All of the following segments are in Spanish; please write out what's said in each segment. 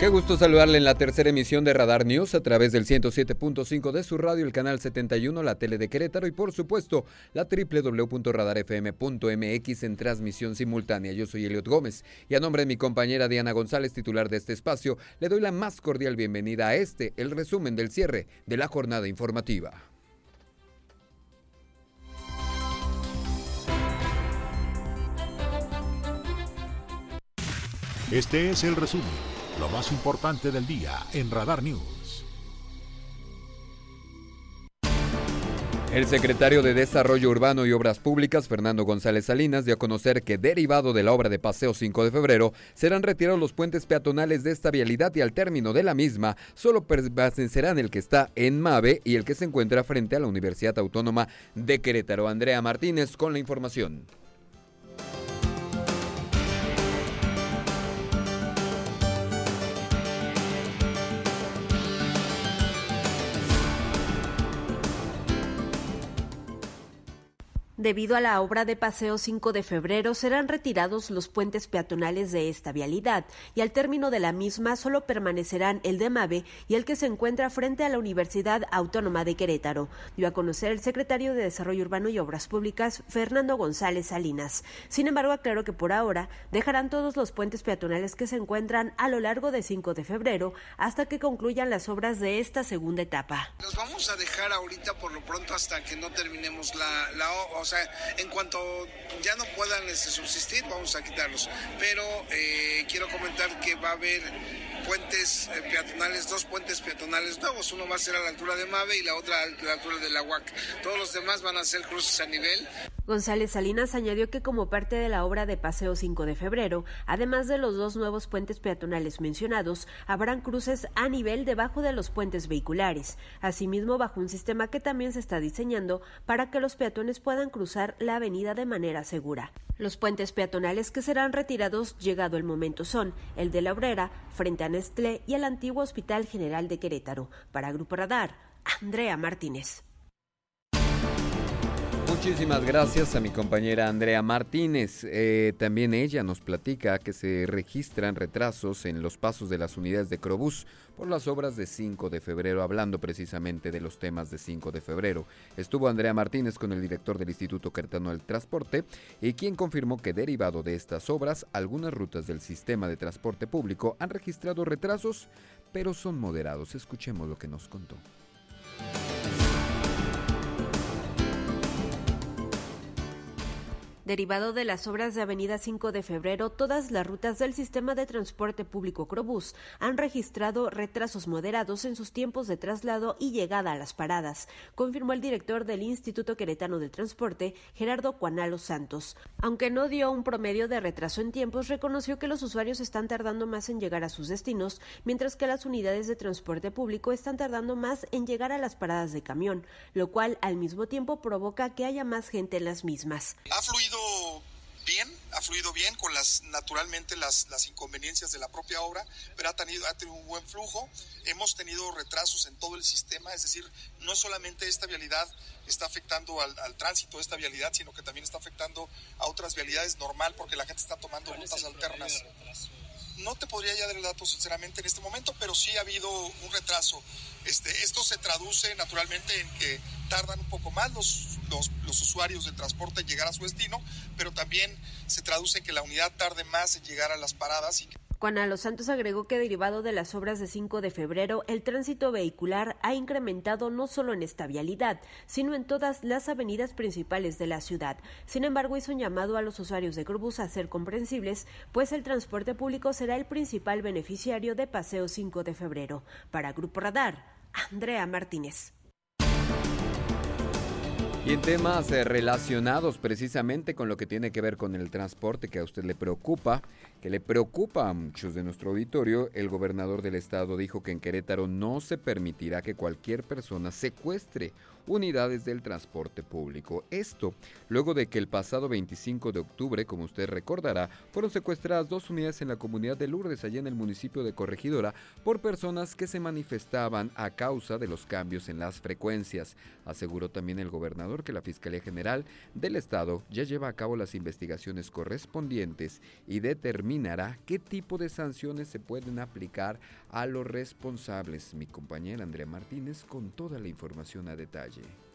Qué gusto saludarle en la tercera emisión de Radar News a través del 107.5 de su radio, el canal 71, la tele de Querétaro y por supuesto la www.radarfm.mx en transmisión simultánea. Yo soy Eliot Gómez y a nombre de mi compañera Diana González, titular de este espacio, le doy la más cordial bienvenida a este, el resumen del cierre de la jornada informativa. Este es el resumen lo más importante del día en Radar News. El secretario de Desarrollo Urbano y Obras Públicas, Fernando González Salinas, dio a conocer que derivado de la obra de Paseo 5 de febrero, serán retirados los puentes peatonales de esta vialidad y al término de la misma, solo permanecerán el que está en Mave y el que se encuentra frente a la Universidad Autónoma de Querétaro. Andrea Martínez con la información. Debido a la obra de Paseo 5 de febrero, serán retirados los puentes peatonales de esta vialidad y al término de la misma solo permanecerán el de Mave y el que se encuentra frente a la Universidad Autónoma de Querétaro, dio a conocer el secretario de Desarrollo Urbano y Obras Públicas, Fernando González Salinas. Sin embargo, aclaró que por ahora dejarán todos los puentes peatonales que se encuentran a lo largo de 5 de febrero hasta que concluyan las obras de esta segunda etapa. Los vamos a dejar ahorita por lo pronto hasta que no terminemos la, sea, en cuanto ya no puedan este, subsistir, vamos a quitarlos. Pero eh, quiero comentar que va a haber puentes eh, peatonales, dos puentes peatonales nuevos. Uno va a ser a la altura de Mave y la otra a la altura de la UAC. Todos los demás van a ser cruces a nivel. González Salinas añadió que como parte de la obra de Paseo 5 de febrero, además de los dos nuevos puentes peatonales mencionados, habrán cruces a nivel debajo de los puentes vehiculares, asimismo bajo un sistema que también se está diseñando para que los peatones puedan cruzar la avenida de manera segura. Los puentes peatonales que serán retirados llegado el momento son el de la Obrera, frente a Nestlé y el antiguo Hospital General de Querétaro. Para Grupo Radar, Andrea Martínez. Muchísimas gracias a mi compañera Andrea Martínez. Eh, también ella nos platica que se registran retrasos en los pasos de las unidades de Crobús por las obras de 5 de febrero, hablando precisamente de los temas de 5 de febrero. Estuvo Andrea Martínez con el director del Instituto Queretano del Transporte y quien confirmó que derivado de estas obras, algunas rutas del sistema de transporte público han registrado retrasos, pero son moderados. Escuchemos lo que nos contó. Derivado de las obras de Avenida 5 de Febrero, todas las rutas del sistema de transporte público Crobús han registrado retrasos moderados en sus tiempos de traslado y llegada a las paradas, confirmó el director del Instituto Queretano del Transporte, Gerardo Cuanalo Santos. Aunque no dio un promedio de retraso en tiempos, reconoció que los usuarios están tardando más en llegar a sus destinos, mientras que las unidades de transporte público están tardando más en llegar a las paradas de camión, lo cual al mismo tiempo provoca que haya más gente en las mismas. Bien, ha fluido bien con las naturalmente las, las inconveniencias de la propia obra, pero ha tenido, ha tenido un buen flujo. Hemos tenido retrasos en todo el sistema, es decir, no solamente esta vialidad está afectando al, al tránsito de esta vialidad, sino que también está afectando a otras vialidades normal porque la gente está tomando rutas alternas. No te podría ya dar el dato sinceramente en este momento, pero sí ha habido un retraso. Este, esto se traduce naturalmente en que tardan un poco más los, los, usuarios de transporte en llegar a su destino, pero también se traduce en que la unidad tarde más en llegar a las paradas. Y que... Juan A. Los Santos agregó que derivado de las obras de 5 de febrero, el tránsito vehicular ha incrementado no solo en esta vialidad, sino en todas las avenidas principales de la ciudad. Sin embargo, hizo un llamado a los usuarios de Crobús a ser comprensibles, pues el transporte público será el principal beneficiario de Paseo 5 de febrero. Para Grupo Radar, Andrea Martínez. Y en temas eh, relacionados precisamente con lo que tiene que ver con el transporte que a usted le preocupa, que le preocupa a muchos de nuestro auditorio, el gobernador del estado dijo que en Querétaro no se permitirá que cualquier persona secuestre unidades del transporte público. Esto luego de que el pasado 25 de octubre, como usted recordará, fueron secuestradas dos unidades en la comunidad de Lourdes, allá en el municipio de Corregidora, por personas que se manifestaban a causa de los cambios en las frecuencias. Aseguró también el gobernador que la Fiscalía General del Estado ya lleva a cabo las investigaciones correspondientes y determinará qué tipo de sanciones se pueden aplicar a los responsables. Mi compañera Andrea Martínez con toda la información a detalle. 해야지.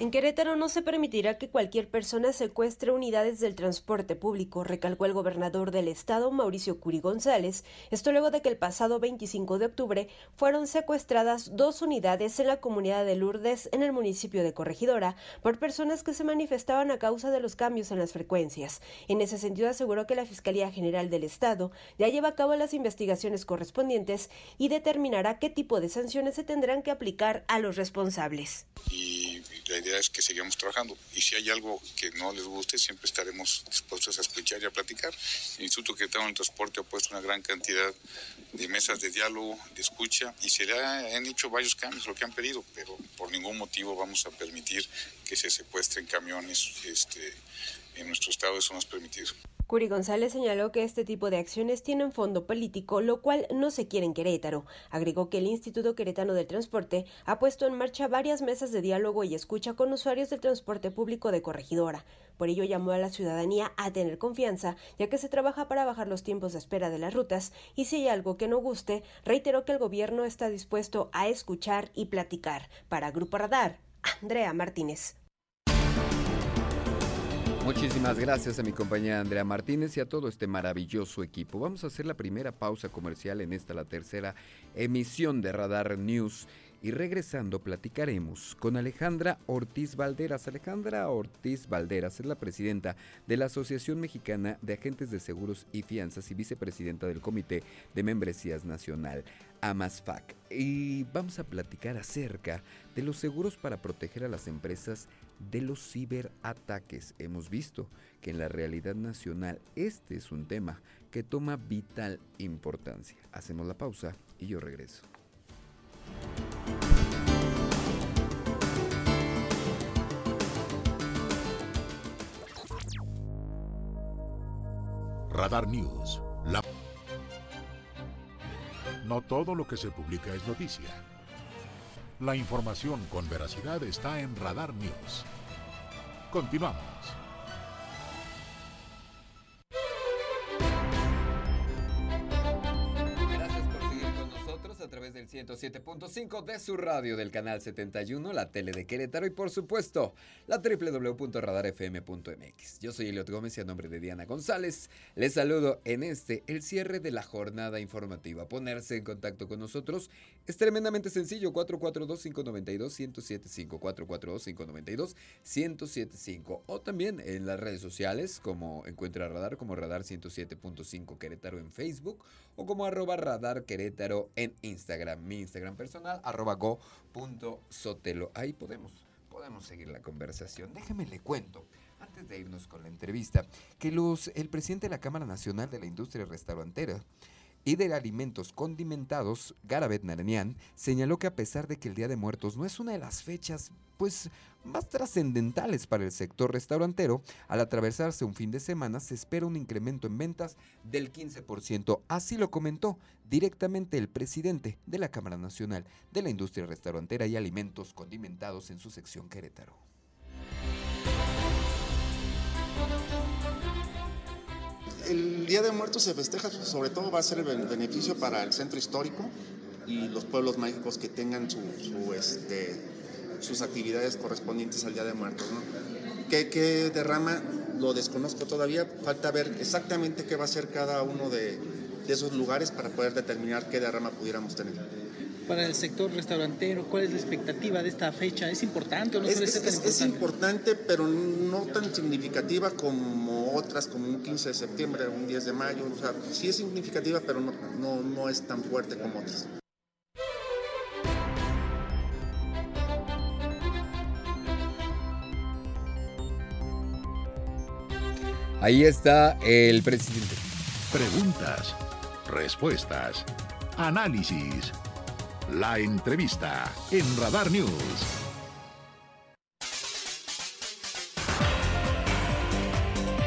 En Querétaro no se permitirá que cualquier persona secuestre unidades del transporte público, recalcó el gobernador del estado, Mauricio Curi González, esto luego de que el pasado 25 de octubre fueron secuestradas dos unidades en la comunidad de Lourdes, en el municipio de Corregidora, por personas que se manifestaban a causa de los cambios en las frecuencias. En ese sentido aseguró que la Fiscalía General del Estado ya lleva a cabo las investigaciones correspondientes y determinará qué tipo de sanciones se tendrán que aplicar a los responsables. La idea es que sigamos trabajando. Y si hay algo que no les guste, siempre estaremos dispuestos a escuchar y a platicar. El Instituto que en el Transporte ha puesto una gran cantidad de mesas de diálogo, de escucha, y se han hecho varios cambios, lo que han pedido, pero por ningún motivo vamos a permitir que se secuestren camiones este, nuestro estado, eso no es. Curi González señaló que este tipo de acciones tienen fondo político, lo cual no se quiere en Querétaro. Agregó que el Instituto Queretano del Transporte ha puesto en marcha varias mesas de diálogo y escucha con usuarios del transporte público de Corregidora. Por ello llamó a la ciudadanía a tener confianza, ya que se trabaja para bajar los tiempos de espera de las rutas y si hay algo que no guste, reiteró que el gobierno está dispuesto a escuchar y platicar. Para Grupo Radar, Andrea Martínez. Muchísimas gracias a mi compañera Andrea Martínez y a todo este maravilloso equipo. Vamos a hacer la primera pausa comercial en esta, la tercera emisión de Radar News. Y regresando platicaremos con Alejandra Ortiz Valderas. Alejandra Ortiz Valderas es la presidenta de la Asociación Mexicana de Agentes de Seguros y Fianzas y vicepresidenta del Comité de Membresías Nacional, AMASFAC. Y vamos a platicar acerca de los seguros para proteger a las empresas de los ciberataques. Hemos visto que en la realidad nacional este es un tema que toma vital importancia. Hacemos la pausa y yo regreso. Radar News. La... No todo lo que se publica es noticia. La información con veracidad está en Radar News. Continuamos. 107.5 de su radio del canal 71, la tele de Querétaro y por supuesto la www.radarfm.mx. Yo soy Eliot Gómez y a nombre de Diana González les saludo en este, el cierre de la jornada informativa. Ponerse en contacto con nosotros es tremendamente sencillo, 442-592-1075, 442-592-1075 o también en las redes sociales como encuentra Radar como Radar 107.5 Querétaro en Facebook o como arroba Radar Querétaro en Instagram. Mi Instagram personal, arroba go.sotelo. Ahí podemos, podemos seguir la conversación. Déjeme le cuento antes de irnos con la entrevista, que los, el presidente de la Cámara Nacional de la Industria Restaurantera y de alimentos condimentados, Garabet Naranian, señaló que a pesar de que el Día de Muertos no es una de las fechas pues más trascendentales para el sector restaurantero, al atravesarse un fin de semana se espera un incremento en ventas del 15%. Así lo comentó directamente el presidente de la Cámara Nacional de la Industria Restaurantera y Alimentos Condimentados en su sección Querétaro. El Día de Muertos se festeja, sobre todo va a ser el beneficio para el centro histórico y los pueblos mágicos que tengan su, su, este, sus actividades correspondientes al Día de Muertos. ¿no? ¿Qué, ¿Qué, derrama? Lo desconozco todavía, falta ver exactamente qué va a ser cada uno de, de esos lugares para poder determinar qué derrama pudiéramos tener. Para el sector restaurantero, ¿cuál es la expectativa de esta fecha? ¿Es importante o no es, suele ser tan es, importante? es importante, pero no tan significativa como otras, como un 15 de septiembre, un 10 de mayo. O sea, sí es significativa, pero no, no, no es tan fuerte como otras. Ahí está el presidente. Preguntas, respuestas, análisis. La entrevista en Radar News.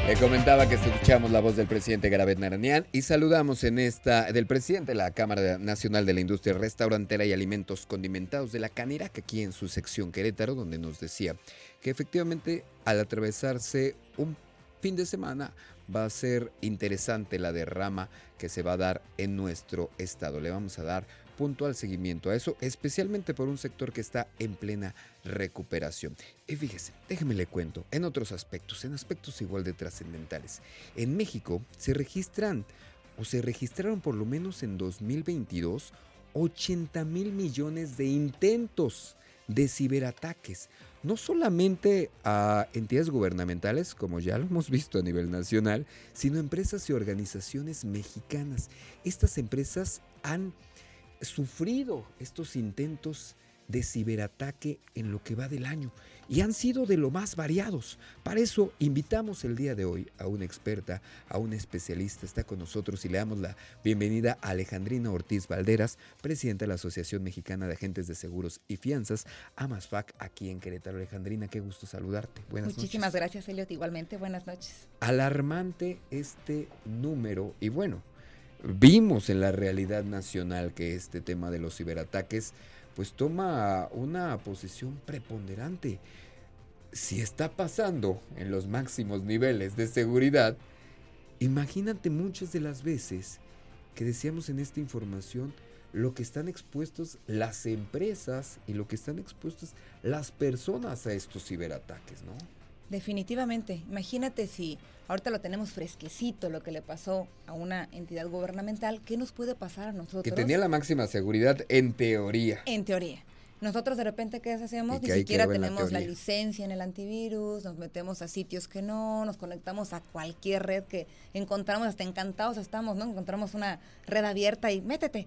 Le comentaba que escuchamos la voz del presidente Garabet Naranian y saludamos en esta del presidente de la Cámara Nacional de la Industria Restaurantera y Alimentos Condimentados de la Canirac, aquí en su sección Querétaro, donde nos decía que efectivamente al atravesarse un fin de semana va a ser interesante la derrama que se va a dar en nuestro estado. Le vamos a dar puntual seguimiento a eso, especialmente por un sector que está en plena recuperación. Y fíjese, déjeme le cuento, en otros aspectos, en aspectos igual de trascendentales. En México se registran o se registraron por lo menos en 2022 80 mil millones de intentos de ciberataques, no solamente a entidades gubernamentales, como ya lo hemos visto a nivel nacional, sino empresas y organizaciones mexicanas. Estas empresas han sufrido estos intentos de ciberataque en lo que va del año y han sido de lo más variados. Para eso invitamos el día de hoy a una experta, a una especialista. Está con nosotros y le damos la bienvenida a Alejandrina Ortiz Valderas, presidenta de la Asociación Mexicana de Agentes de Seguros y Fianzas, AMASFAC, aquí en Querétaro. Alejandrina, qué gusto saludarte. Buenas Muchísimas gracias, Eliot. Igualmente, buenas noches. Alarmante este número y bueno, vimos en la realidad nacional que este tema de los ciberataques pues toma una posición preponderante. Si está pasando en los máximos niveles de seguridad, imagínate muchas de las veces que decíamos en esta información lo que están expuestos las empresas y lo que están expuestos las personas a estos ciberataques, ¿no? Definitivamente. Imagínate si ahorita lo tenemos fresquecito, lo que le pasó a una entidad gubernamental, ¿qué nos puede pasar a nosotros? Que tenía la máxima seguridad en teoría. En teoría. Nosotros de repente, ¿qué hacemos? Ni siquiera tenemos la, la, licencia en el antivirus, nos metemos a sitios que no, nos conectamos a cualquier red que encontramos, hasta encantados estamos, ¿no? Encontramos una red abierta y métete.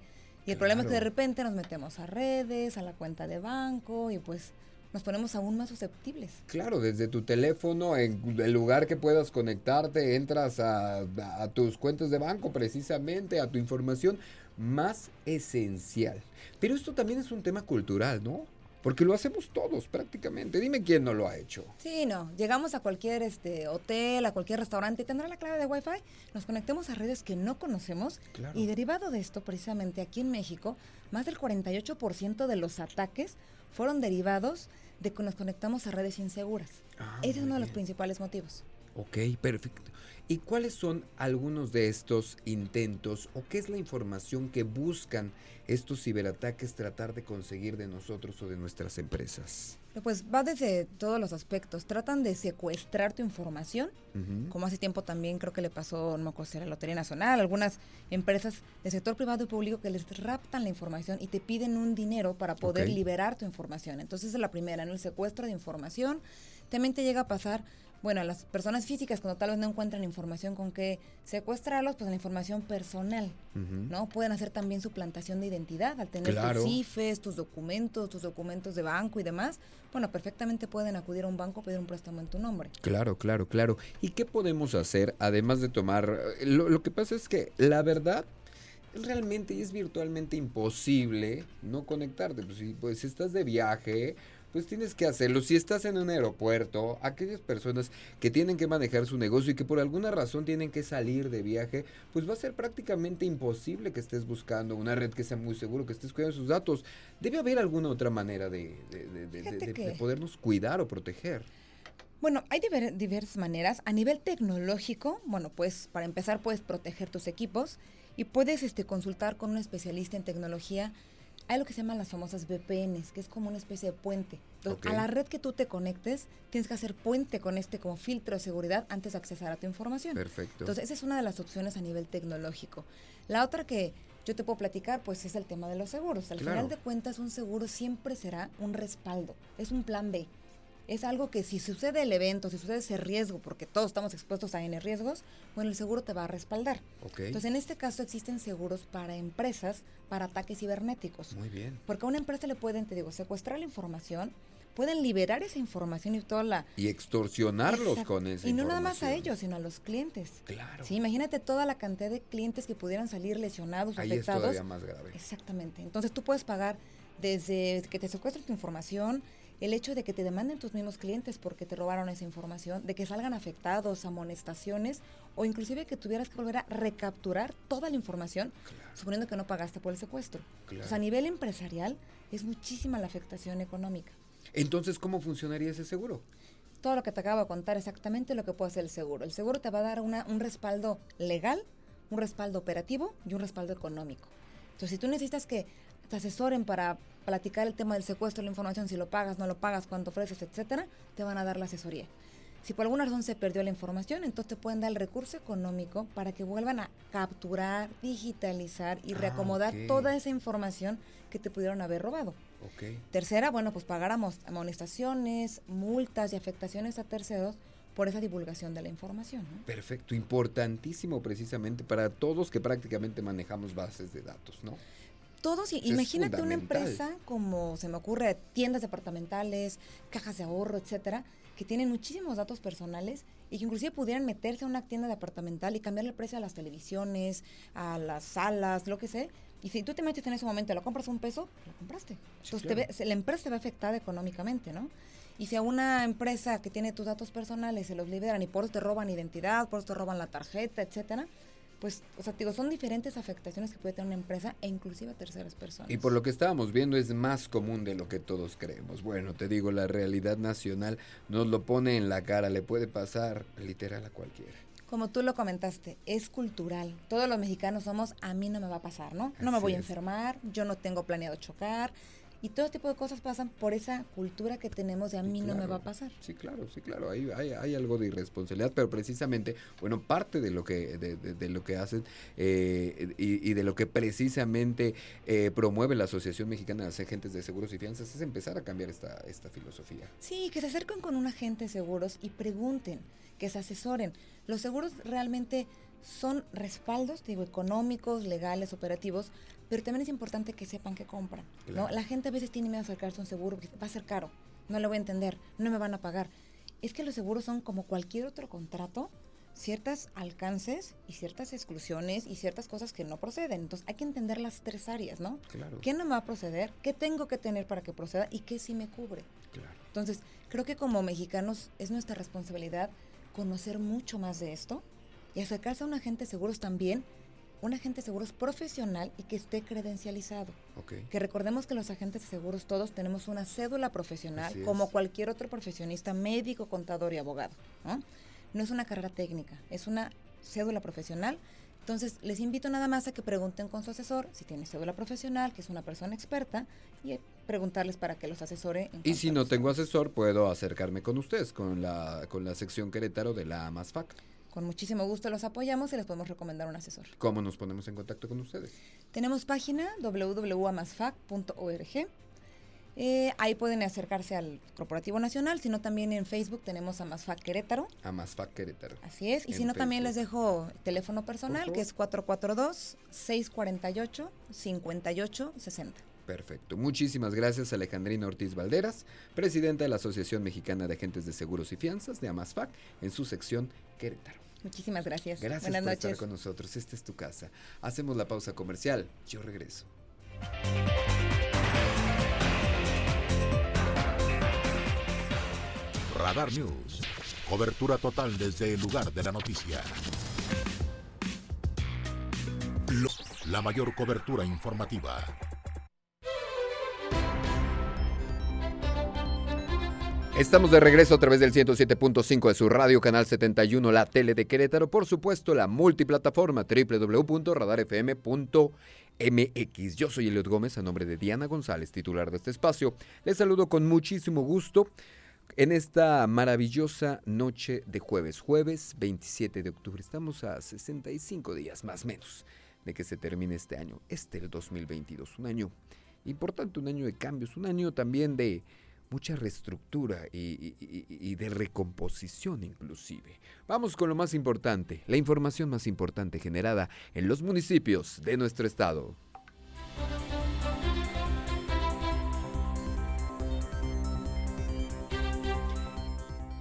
Y el claro. problema es que de repente nos metemos a redes, a la cuenta de banco y pues nos ponemos aún más susceptibles. Claro, desde tu teléfono, en el lugar que puedas conectarte, entras a, a, tus cuentas de banco precisamente, a tu información más esencial. Pero esto también es un tema cultural, ¿no? Porque lo hacemos todos prácticamente. Dime quién no lo ha hecho. Sí, no. Llegamos a cualquier este, hotel, a cualquier restaurante, tendrá la clave de Wi-Fi, nos conectemos a redes que no conocemos claro. y derivado de esto, precisamente aquí en México, más del 48% de los ataques fueron derivados de que nos conectamos a redes inseguras. Ah, Ese es uno bien. de los principales motivos. Ok, perfecto. ¿Y cuáles son algunos de estos intentos o qué es la información que buscan estos ciberataques tratar de conseguir de nosotros o de nuestras empresas? Pues va desde todos los aspectos. Tratan de secuestrar tu información, uh -huh. como hace tiempo también creo que le pasó, no era la Lotería Nacional, algunas empresas del sector privado y público que les raptan la información y te piden un dinero para poder okay. liberar tu información. Entonces es la primera, ¿no? El secuestro de información. También te llega a pasar bueno, a las personas físicas cuando tal vez no encuentran información con qué secuestrarlos, pues la información personal, uh -huh. ¿no? Pueden hacer también suplantación de identidad al tener claro. tus CIFES, tus documentos, tus documentos de banco y demás. Bueno, perfectamente pueden acudir a un banco pedir un préstamo en tu nombre. Claro, claro, claro. ¿Y qué podemos hacer además de tomar... Lo, lo que pasa es que la verdad realmente es virtualmente imposible no conectarte. Pues si pues, estás de viaje pues tienes que hacerlo. Si estás en un aeropuerto, aquellas personas que tienen que manejar su negocio y que por alguna razón tienen que salir de viaje, pues va a ser prácticamente imposible que estés buscando una red que sea muy seguro, que estés cuidando sus datos. Debe haber alguna otra manera de, de, de, de podernos cuidar o proteger. Bueno, hay diver diversas maneras. A nivel tecnológico, bueno, pues para empezar puedes proteger tus equipos y puedes este, consultar con un especialista en tecnología hay lo que se llaman las famosas VPNs, que es como una especie de puente. Entonces, a la red que tú te conectes, tienes que hacer puente con este como filtro de seguridad antes de accesar a tu información. Perfecto. Entonces, esa es una de las opciones a nivel tecnológico. La otra que yo te puedo platicar, pues es el tema de los seguros. Al final de cuentas, un seguro siempre será un respaldo, es un plan B es algo que si sucede el evento, si sucede ese riesgo, porque todos estamos expuestos a N riesgos, bueno, el seguro te va a respaldar. Entonces, en este caso existen seguros para empresas, para ataques cibernéticos. Muy bien. Porque a una empresa le pueden, te digo, secuestrar la información, pueden liberar esa información y toda la... Y extorsionarlos con esa Y no nada más a ellos, sino a los clientes. Claro. Sí, imagínate toda la cantidad de clientes que pudieran salir lesionados, Ahí afectados. Es todavía más grave. Exactamente. Entonces tú puedes pagar desde que te secuestren tu información, el hecho de que te demanden tus mismos clientes porque te robaron esa información, de que salgan afectados, amonestaciones o inclusive que tuvieras que volver a recapturar toda la información, suponiendo que no pagaste por el secuestro. A nivel empresarial es muchísima la afectación económica. Entonces, ¿cómo funcionaría ese seguro? Todo lo que te acabo de contar exactamente lo que puede hacer el seguro. El seguro te va a dar una, un respaldo legal, un respaldo operativo y un respaldo económico. Entonces, si tú necesitas que te asesoren para platicar el tema del secuestro de la información, si lo pagas, no lo pagas, cuánto ofreces, etcétera, te van a dar la asesoría. Si por alguna razón se perdió la información, entonces te pueden dar el recurso económico para que vuelvan a capturar, digitalizar y ah, reacomodar toda esa información que te pudieron haber robado. Tercera, bueno, pues pagar amonestaciones, multas y afectaciones a terceros por esa divulgación de la información. Perfecto, importantísimo precisamente para todos que prácticamente manejamos bases de datos, ¿no? Todos, imagínate una empresa como se me ocurre tiendas departamentales, cajas de ahorro, etcétera, que tienen muchísimos datos personales y que inclusive pudieran meterse a una tienda departamental y cambiarle el precio a las televisiones, a las salas, lo que sea. Y si tú te metes en ese momento y lo compras un peso, lo compraste. Entonces la empresa se ve afectada económicamente, ¿no? Y si a una empresa que tiene tus datos personales se los liberan y por eso te roban identidad, por eso te roban la tarjeta, etcétera, pues, o sea, digo, son diferentes afectaciones que puede tener una empresa e inclusive a terceras personas. Y por lo que estábamos viendo es más común de lo que todos creemos. Bueno, te digo, la realidad nacional nos lo pone en la cara, le puede pasar literal a cualquiera. Como tú lo comentaste, es cultural. Todos los mexicanos somos, a mí no me va a pasar, ¿no? No me voy a enfermar, yo no tengo planeado chocar, y todo tipo de cosas pasan por esa cultura que tenemos de a mí no me va a pasar. Sí, claro, sí, claro. Hay, hay, algo de irresponsabilidad, pero precisamente, bueno, parte de lo que, de, lo que hacen eh, y, de lo que precisamente eh, promueve la Asociación Mexicana de Agentes de Seguros y Fianzas es empezar a cambiar esta, esta filosofía. Sí, que se acerquen con un agente de seguros y pregunten, que se asesoren. Los seguros realmente son respaldos, digo, económicos, legales, operativos, pero también es importante que sepan que compran. ¿no? La gente a veces tiene miedo a acercarse a un seguro porque va a ser caro, no lo voy a entender, no me van a pagar. Es que los seguros son como cualquier otro contrato, ciertos alcances y ciertas exclusiones y ciertas cosas que no proceden. Entonces hay que entender las tres áreas, ¿no? Claro. ¿Qué no me va a proceder? ¿Qué tengo que tener para que proceda? ¿Y qué sí me cubre? Claro. Entonces creo que como mexicanos es nuestra responsabilidad conocer mucho más de esto y acercarse a un agente de seguros también un agente de seguros profesional y que esté credencializado. Que recordemos que los agentes de seguros todos tenemos una cédula profesional como cualquier otro profesionista, médico, contador y abogado. ¿no? no es una carrera técnica, es una cédula profesional. Entonces, les invito nada más a que pregunten con su asesor si tiene cédula profesional, que es una persona experta, y preguntarles para que los asesore. y si no tengo asesor, puedo acercarme con ustedes, con la, con la sección Querétaro de la AMASFAC. Con muchísimo gusto los apoyamos y les podemos recomendar un asesor. ¿Cómo nos ponemos en contacto con ustedes? Tenemos página www.amasfac.org. Eh, ahí pueden acercarse al Corporativo Nacional, sino también en Facebook tenemos Amasfac Querétaro. Amasfac Querétaro. Así es, y si no también les dejo teléfono personal que es 442-648-5860. Perfecto. Muchísimas gracias Alejandrina Ortiz Valderas, presidenta de la Asociación Mexicana de Agentes de Seguros y Fianzas de Amasfac, en su sección Querétaro. Muchísimas gracias. Gracias Buenas por estar con nosotros. Esta es tu casa. Hacemos la pausa comercial. Yo regreso. Radar News. Cobertura total desde el lugar de la noticia. la mayor cobertura informativa. Estamos de regreso a través del 107.5 de su radio, Canal 71, la tele de Querétaro, por supuesto la multiplataforma www.radarfm.mx. MX. Yo soy Eliot Gómez a nombre de Diana González, titular de este espacio. Les saludo con muchísimo gusto en esta maravillosa noche de jueves, jueves 27 de octubre. Estamos a 65 días más o menos de que se termine este año, este el 2022, un año importante, un año de cambios, un año también de mucha reestructura y, de recomposición inclusive. Vamos con lo más importante, la información más importante generada en los municipios de nuestro estado.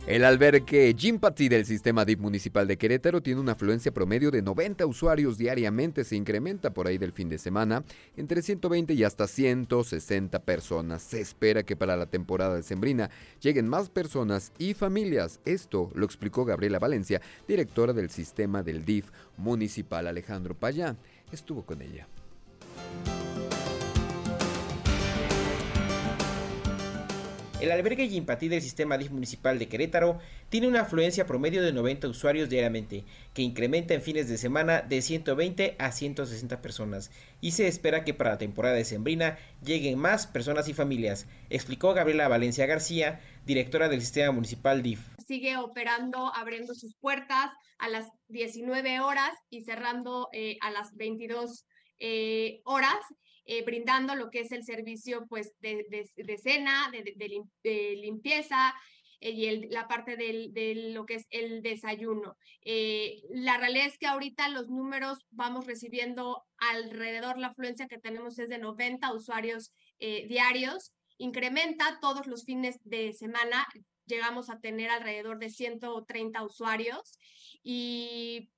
El albergue Jimpati del sistema DIP municipal de Querétaro tiene una afluencia promedio de 90 usuarios diariamente. Se incrementa por ahí del fin de semana entre 120 y hasta 160 personas. Se espera que para la temporada de Sembrina lleguen más personas y familias. Esto lo explicó Gabriela Valencia, directora del sistema del DIF municipal. Alejandro Payán estuvo con ella. El albergue Yimpatí del sistema DIF municipal de Querétaro tiene una afluencia promedio de 90 usuarios diariamente, que incrementa en fines de semana de 120 a 160 personas, y se espera que para la temporada de Sembrina lleguen más personas y familias, explicó Gabriela Valencia García, directora del sistema municipal DIF. Sigue operando, abriendo sus puertas a las 19 horas y cerrando eh, a las 22 eh, horas eh, brindando lo que es el servicio pues, de, de, cena, de, limpieza eh, y la parte de lo que es el desayuno. Eh, la realidad es que ahorita los números vamos recibiendo alrededor, la afluencia que tenemos es de 90 usuarios diarios, incrementa todos los fines de semana, llegamos a tener alrededor de 130 usuarios y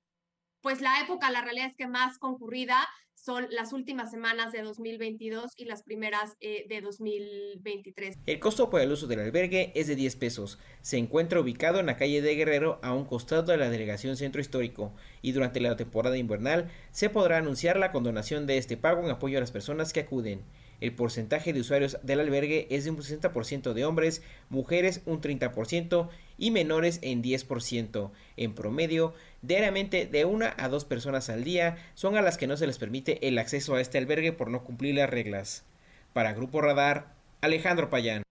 pues la época, la realidad es que más concurrida son las últimas semanas de 2022 y las primeras eh, de 2023. El costo por el uso del albergue es de 10 pesos. Se encuentra ubicado en la calle de Guerrero a un costado de la delegación Centro Histórico y durante la temporada invernal se podrá anunciar la condonación de este pago en apoyo a las personas que acuden. El porcentaje de usuarios del albergue es de un 60% de hombres, mujeres un 30% y menores en 10%. En promedio, diariamente de una a dos personas al día son a las que no se les permite el acceso a este albergue por no cumplir las reglas. Para Grupo Radar, Alejandro Payán.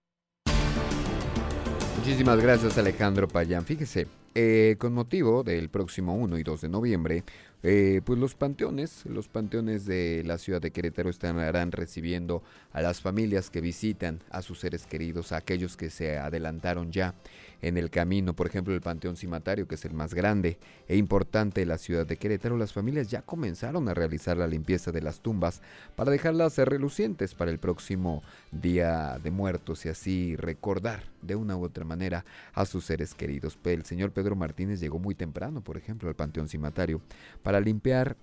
Muchísimas gracias Alejandro Payán. Fíjese, eh, con motivo del próximo 1 y 2 de noviembre, eh, pues los panteones, los panteones de la ciudad de Querétaro estarán recibiendo a las familias que visitan a sus seres queridos, a aquellos que se adelantaron ya en el camino. Por ejemplo, el Panteón Cimatario, que es el más grande e importante de la ciudad de Querétaro, las familias ya comenzaron a realizar la limpieza de las tumbas para dejarlas relucientes para el próximo Día de Muertos y así recordar de una u otra manera a sus seres queridos. El señor Pedro Martínez llegó muy temprano, por ejemplo, al Panteón Cimatario para limpiar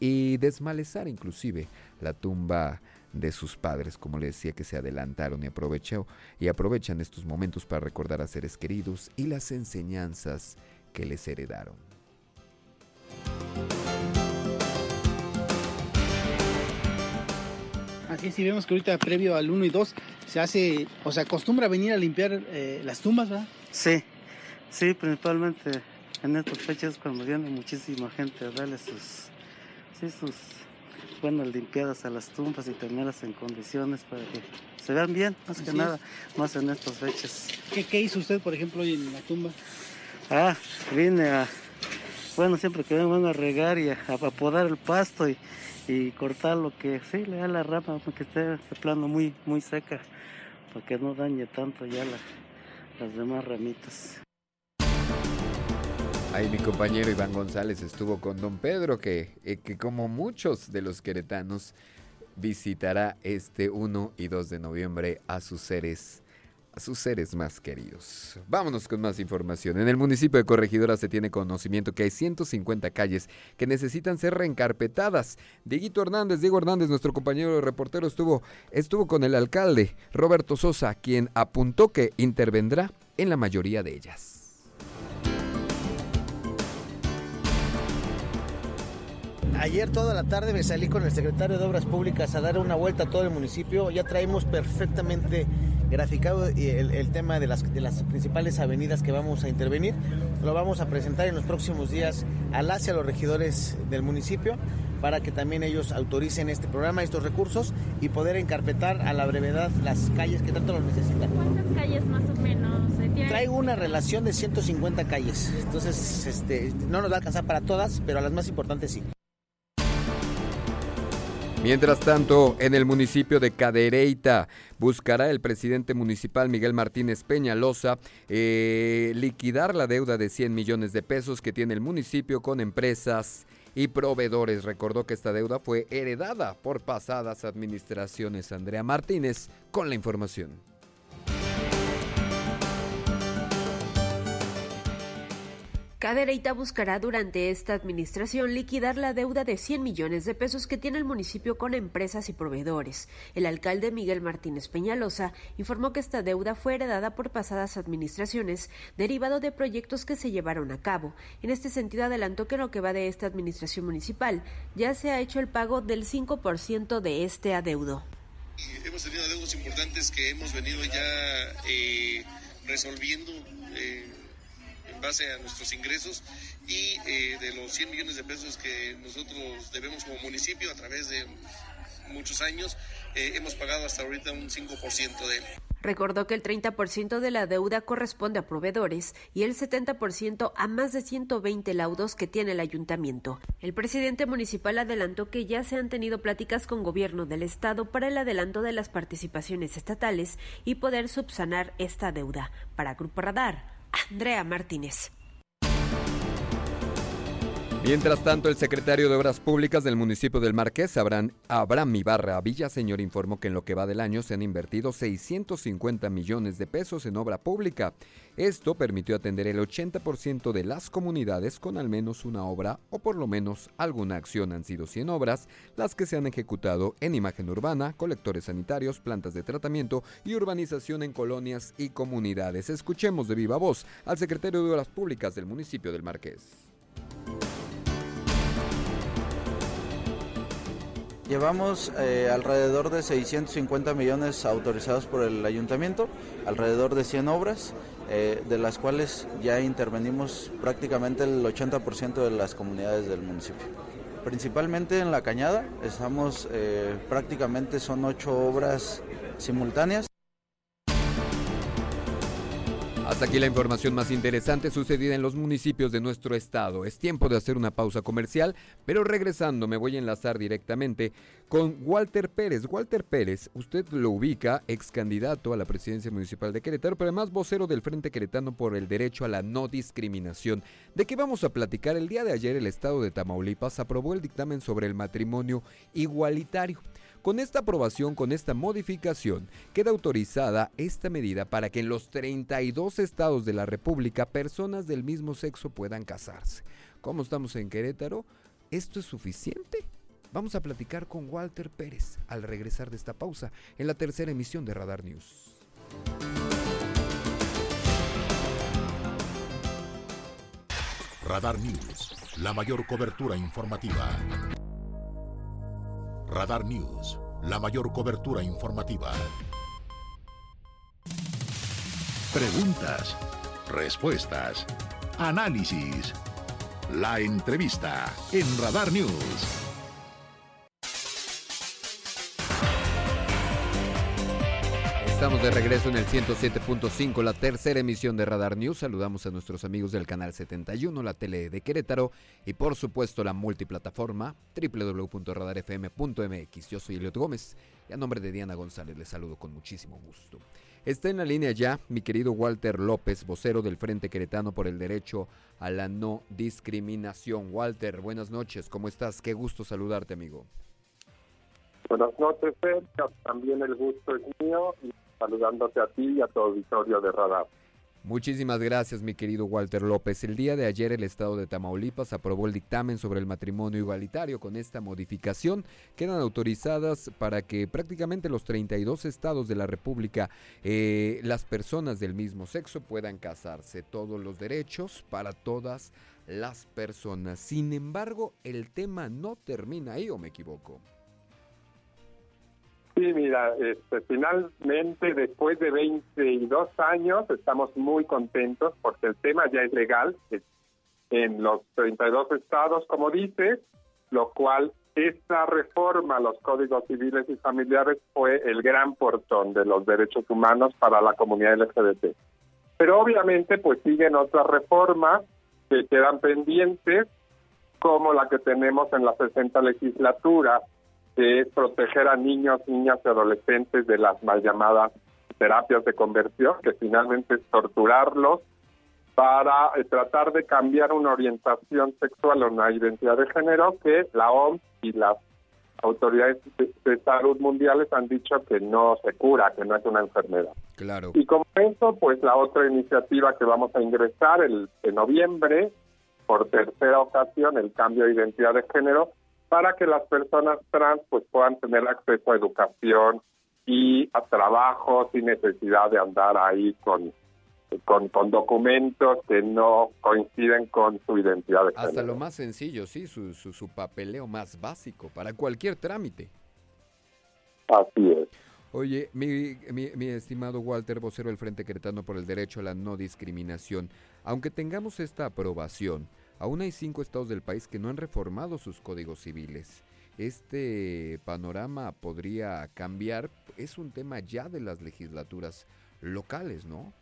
y desmalezar inclusive la tumba de sus padres, como le decía, que se adelantaron y aprovechó y aprovechan estos momentos para recordar a seres queridos y las enseñanzas que les heredaron. Así es, si vemos que ahorita previo al 1 y 2 se hace, o se acostumbra a venir a limpiar eh, las tumbas, ¿verdad? Sí, sí, principalmente en estas fechas cuando viene muchísima gente a darle sus, sí, sus buenas limpiadas a las tumbas y tenerlas en condiciones para que se vean bien, más que nada, más en estas fechas. ¿Qué, ¿Qué, hizo usted, por ejemplo, hoy en la tumba? Ah, vine a, bueno, siempre que vengo a regar y a, apodar el pasto y, y, cortar lo que, sí, le da la rama, que esté de plano muy, muy seca, para que no dañe tanto ya las demás ramitas. Ahí mi compañero Iván González estuvo con don Pedro, que, eh, que como muchos de los queretanos visitará este 1 y 2 de noviembre a sus seres a sus seres más queridos. Vámonos con más información. En el municipio de Corregidora se tiene conocimiento que hay 150 calles que necesitan ser reencarpetadas. Dieguito Hernández, Diego Hernández, nuestro compañero reportero, estuvo, estuvo con el alcalde Roberto Sosa, quien apuntó que intervendrá en la mayoría de ellas. Ayer toda la tarde me salí con el secretario de Obras Públicas a dar una vuelta a todo el municipio. Ya traemos perfectamente graficado el, tema de las, de las principales avenidas que vamos a intervenir. Lo vamos a presentar en los próximos días al hacia los regidores del municipio para que también ellos autoricen este programa, estos recursos y poder encarpetar a la brevedad las calles que tanto lo necesitan. ¿Cuántas calles más o menos? Traigo una relación de 150 calles, entonces este, no nos va a alcanzar para todas, pero a las más importantes sí. Mientras tanto, en el municipio de Cadereyta buscará el presidente municipal Miguel Martínez Peñalosa eh, liquidar la deuda de 100 millones de pesos que tiene el municipio con empresas y proveedores. Recordó que esta deuda fue heredada por pasadas administraciones. Andrea Martínez con la información. Cadereyta buscará durante esta administración liquidar la deuda de 100 millones de pesos que tiene el municipio con empresas y proveedores. El alcalde Miguel Martínez Peñalosa informó que esta deuda fue heredada por pasadas administraciones, derivado de proyectos que se llevaron a cabo. En este sentido, adelantó que lo que va de esta administración municipal ya se ha hecho el pago del 5% de este adeudo. Hemos tenido adeudos importantes que hemos venido ya eh, resolviendo. Eh, base a nuestros ingresos y eh, de los 100 millones de pesos que nosotros debemos como municipio a través de muchos años, eh, hemos pagado hasta ahorita un 5% de él. Recordó que el 30% de la deuda corresponde a proveedores y el 70% a más de 120 laudos que tiene el ayuntamiento. El presidente municipal adelantó que ya se han tenido pláticas con gobierno del estado para el adelanto de las participaciones estatales y poder subsanar esta deuda. Para Grupo Radar, Andrea Martínez. Mientras tanto, el secretario de Obras Públicas del municipio del Marqués, Abraham, Abraham Ibarra Villaseñor, informó que en lo que va del año se han invertido 650 millones de pesos en obra pública. Esto permitió atender el 80% de las comunidades con al menos una obra o por lo menos alguna acción. Han sido 100 obras las que se han ejecutado en imagen urbana, colectores sanitarios, plantas de tratamiento y urbanización en colonias y comunidades. Escuchemos de viva voz al secretario de Obras Públicas del municipio del Marqués. Llevamos eh, alrededor de 650 millones autorizados por el ayuntamiento, alrededor de 100 obras, eh, de las cuales ya intervenimos prácticamente el 80% de las comunidades del municipio. Principalmente en la cañada, estamos eh, prácticamente son ocho obras simultáneas. Hasta aquí la información más interesante sucedida en los municipios de nuestro estado. Es tiempo de hacer una pausa comercial, pero regresando me voy a enlazar directamente con Walter Pérez. Walter Pérez, usted lo ubica, ex candidato a la presidencia municipal de Querétaro, pero además vocero del Frente Queretano por el derecho a la no discriminación. ¿De qué vamos a platicar? El día de ayer el estado de Tamaulipas aprobó el dictamen sobre el matrimonio igualitario. Con esta aprobación, con esta modificación, queda autorizada esta medida para que en los 32 estados de la República personas del mismo sexo puedan casarse. ¿Cómo estamos en Querétaro? ¿Esto es suficiente? Vamos a platicar con Walter Pérez al regresar de esta pausa en la tercera emisión de Radar News. Radar News, la mayor cobertura informativa. Radar News, la mayor cobertura informativa. Preguntas, respuestas, análisis. La entrevista en Radar News. Estamos de regreso en el 107.5, la tercera emisión de Radar News. Saludamos a nuestros amigos del canal 71, la tele de Querétaro y por supuesto la multiplataforma www.radarfm.mx. Yo soy Eliot Gómez y a nombre de Diana González les saludo con muchísimo gusto. Está en la línea ya mi querido Walter López, vocero del Frente Queretano por el derecho a la no discriminación. Walter, buenas noches, ¿cómo estás? Qué gusto saludarte, amigo. Buenas noches, Sergio. También el gusto es mío saludándote a ti y a tu auditorio de Radar. Muchísimas gracias, mi querido Walter López. El día de ayer el Estado de Tamaulipas aprobó el dictamen sobre el matrimonio igualitario. Con esta modificación quedan autorizadas para que prácticamente los 32 estados de la República eh, las personas del mismo sexo puedan casarse. Todos los derechos para todas las personas. Sin embargo, el tema no termina ahí, ¿o me equivoco? Sí, mira, este, finalmente después de 22 años estamos muy contentos porque el tema ya es legal en los 32 estados, como dices, lo cual esta reforma a los códigos civiles y familiares fue el gran portón de los derechos humanos para la comunidad LGBT. Pero obviamente pues siguen otras reformas que quedan pendientes, como la que tenemos en la 60 legislatura, que es proteger a niños, niñas y adolescentes de las mal llamadas terapias de conversión, que finalmente es torturarlos para eh, tratar de cambiar una orientación sexual o una identidad de género que la OMS y las autoridades de, salud mundiales han dicho que no se cura, que no es una enfermedad. Claro. Y como eso, pues la otra iniciativa que vamos a ingresar el, en noviembre, por tercera ocasión, el cambio de identidad de género, para que las personas trans pues puedan tener acceso a educación y a trabajo sin necesidad de andar ahí con con, con documentos que no coinciden con su identidad de Hasta lo más sencillo, sí, su, su, su papeleo más básico para cualquier trámite. Así es. Oye, mi, mi, mi, estimado Walter, vocero del Frente Queretano por el Derecho a la No Discriminación, aunque tengamos esta aprobación, aún hay cinco estados del país que no han reformado sus códigos civiles. Este panorama podría cambiar, es un tema ya de las legislaturas locales, ¿no?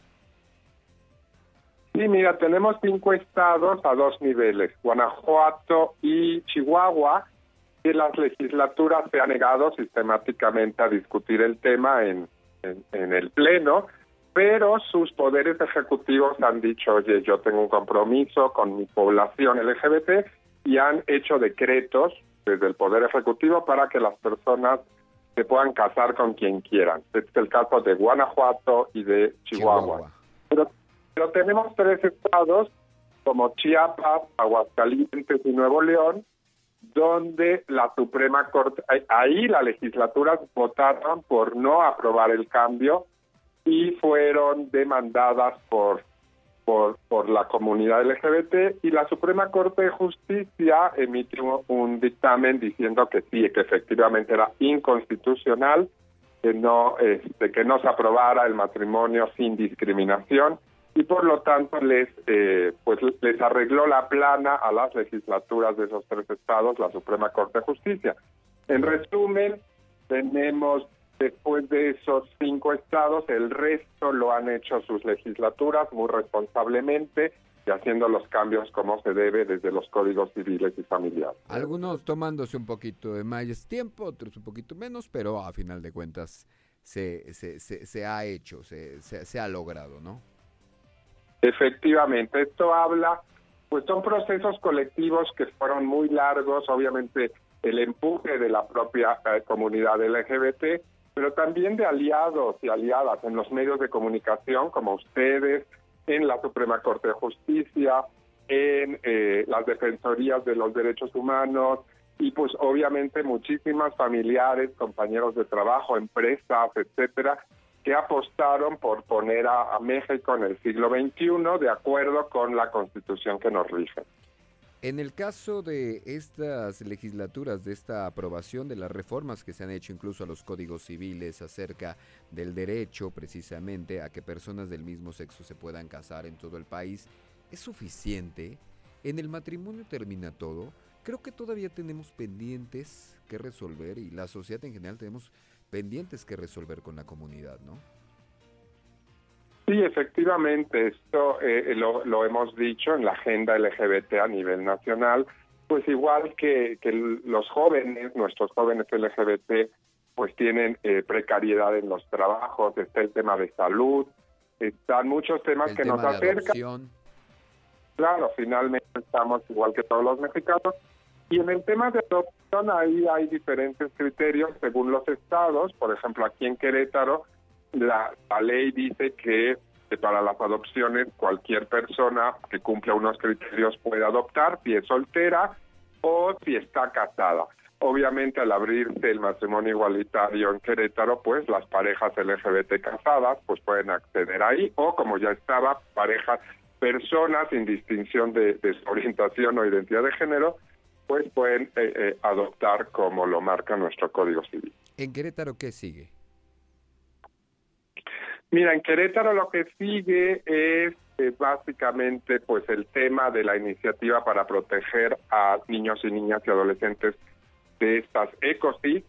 Sí, mira, tenemos cinco estados a dos niveles, Guanajuato y Chihuahua, y las legislaturas se han negado sistemáticamente a discutir el tema en, en, el Pleno, pero sus poderes ejecutivos han dicho, oye, yo tengo un compromiso con mi población LGBT y han hecho decretos desde el Poder Ejecutivo para que las personas se puedan casar con quien quieran. Este es el caso de Guanajuato y de Chihuahua. Pero pero tenemos tres estados como Chiapas, Aguascalientes y Nuevo León, donde la Suprema Corte, ahí la legislatura votaron por no aprobar el cambio y fueron demandadas por, por, por la comunidad LGBT y la Suprema Corte de Justicia emitió un dictamen diciendo que sí, que efectivamente era inconstitucional que no, este, que no se aprobara el matrimonio sin discriminación y por lo tanto les eh, pues les arregló la plana a las legislaturas de esos tres estados la Suprema Corte de Justicia. En resumen, tenemos después de esos cinco estados, el resto lo han hecho sus legislaturas muy responsablemente y haciendo los cambios como se debe desde los códigos civiles y familiares. Algunos tomándose un poquito de más tiempo, otros un poquito menos, pero a final de cuentas se, se, se, se ha hecho, se, se ha logrado, ¿no? Efectivamente, esto habla, pues son procesos colectivos que fueron muy largos, obviamente el empuje de la propia eh, comunidad LGBT, pero también de aliados y aliadas en los medios de comunicación como ustedes, en la Suprema Corte de Justicia, en eh, las defensorías de los derechos humanos y pues obviamente muchísimas familiares, compañeros de trabajo, empresas, etcétera, que apostaron por poner a, México en el siglo XXI de acuerdo con la constitución que nos rige. En el caso de estas legislaturas, de esta aprobación de las reformas que se han hecho incluso a los códigos civiles acerca del derecho precisamente a que personas del mismo sexo se puedan casar en todo el país, ¿es suficiente? ¿En el matrimonio termina todo? Creo que todavía tenemos pendientes que resolver y la sociedad en general tenemos pendientes que resolver con la comunidad, ¿no? Sí, efectivamente, esto eh, lo, hemos dicho en la agenda LGBT a nivel nacional, pues igual que, los jóvenes, nuestros jóvenes LGBT, pues tienen eh, precariedad en los trabajos, está el tema de salud, están muchos temas que nos acercan. Claro, finalmente estamos igual que todos los mexicanos, y en el tema de adopción, ahí hay diferentes criterios según los estados. Por ejemplo, aquí en Querétaro, la, ley dice que, para las adopciones cualquier persona que cumpla unos criterios puede adoptar si es soltera o si está casada. Obviamente, al abrirse el matrimonio igualitario en Querétaro, pues las parejas LGBT casadas pues pueden acceder ahí o, como ya estaba, parejas, personas sin distinción de, de orientación o identidad de género pues pueden eh, eh, adoptar como lo marca nuestro Código Civil. ¿En Querétaro qué sigue? Mira, en Querétaro lo que sigue es eh, básicamente pues el tema de la iniciativa para proteger a niños y niñas y adolescentes de estas ECOSIS,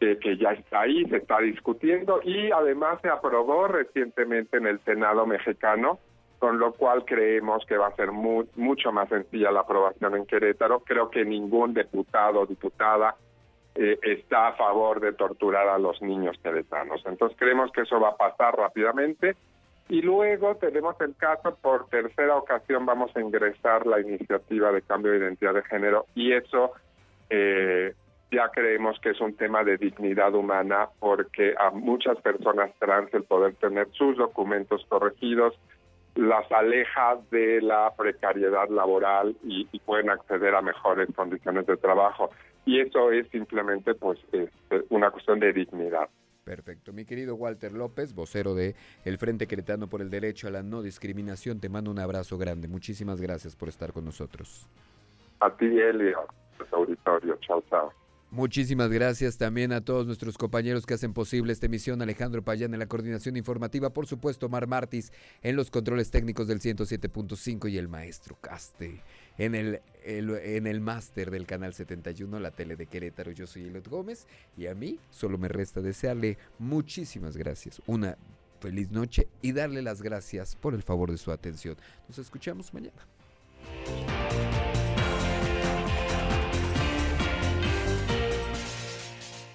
que, que ya está ahí, se está discutiendo y además se aprobó recientemente en el Senado mexicano, con lo cual creemos que va a ser mucho más sencilla la aprobación en Querétaro. Creo que ningún diputado o diputada eh, está a favor de torturar a los niños queretanos. Entonces creemos que eso va a pasar rápidamente. Y luego tenemos el caso, por tercera ocasión vamos a ingresar la iniciativa de cambio de identidad de género y eso eh, ya creemos que es un tema de dignidad humana porque a muchas personas trans el poder tener sus documentos corregidos las aleja de la precariedad laboral y, pueden acceder a mejores condiciones de trabajo. Y eso es simplemente pues este, una cuestión de dignidad. Perfecto. Mi querido Walter López, vocero de el Frente Queretano por el Derecho a la No Discriminación, te mando un abrazo grande. Muchísimas gracias por estar con nosotros. A ti, Elio, auditorio. Chao, chao. Muchísimas gracias también a todos nuestros compañeros que hacen posible esta emisión. Alejandro Payán en la coordinación informativa, por supuesto, Mar Martis en los controles técnicos del 107.5 y el maestro Caste en el, en el máster del canal 71, la tele de Querétaro. Yo soy Elot Gómez y a mí solo me resta desearle muchísimas gracias, una feliz noche y darle las gracias por el favor de su atención. Nos escuchamos mañana.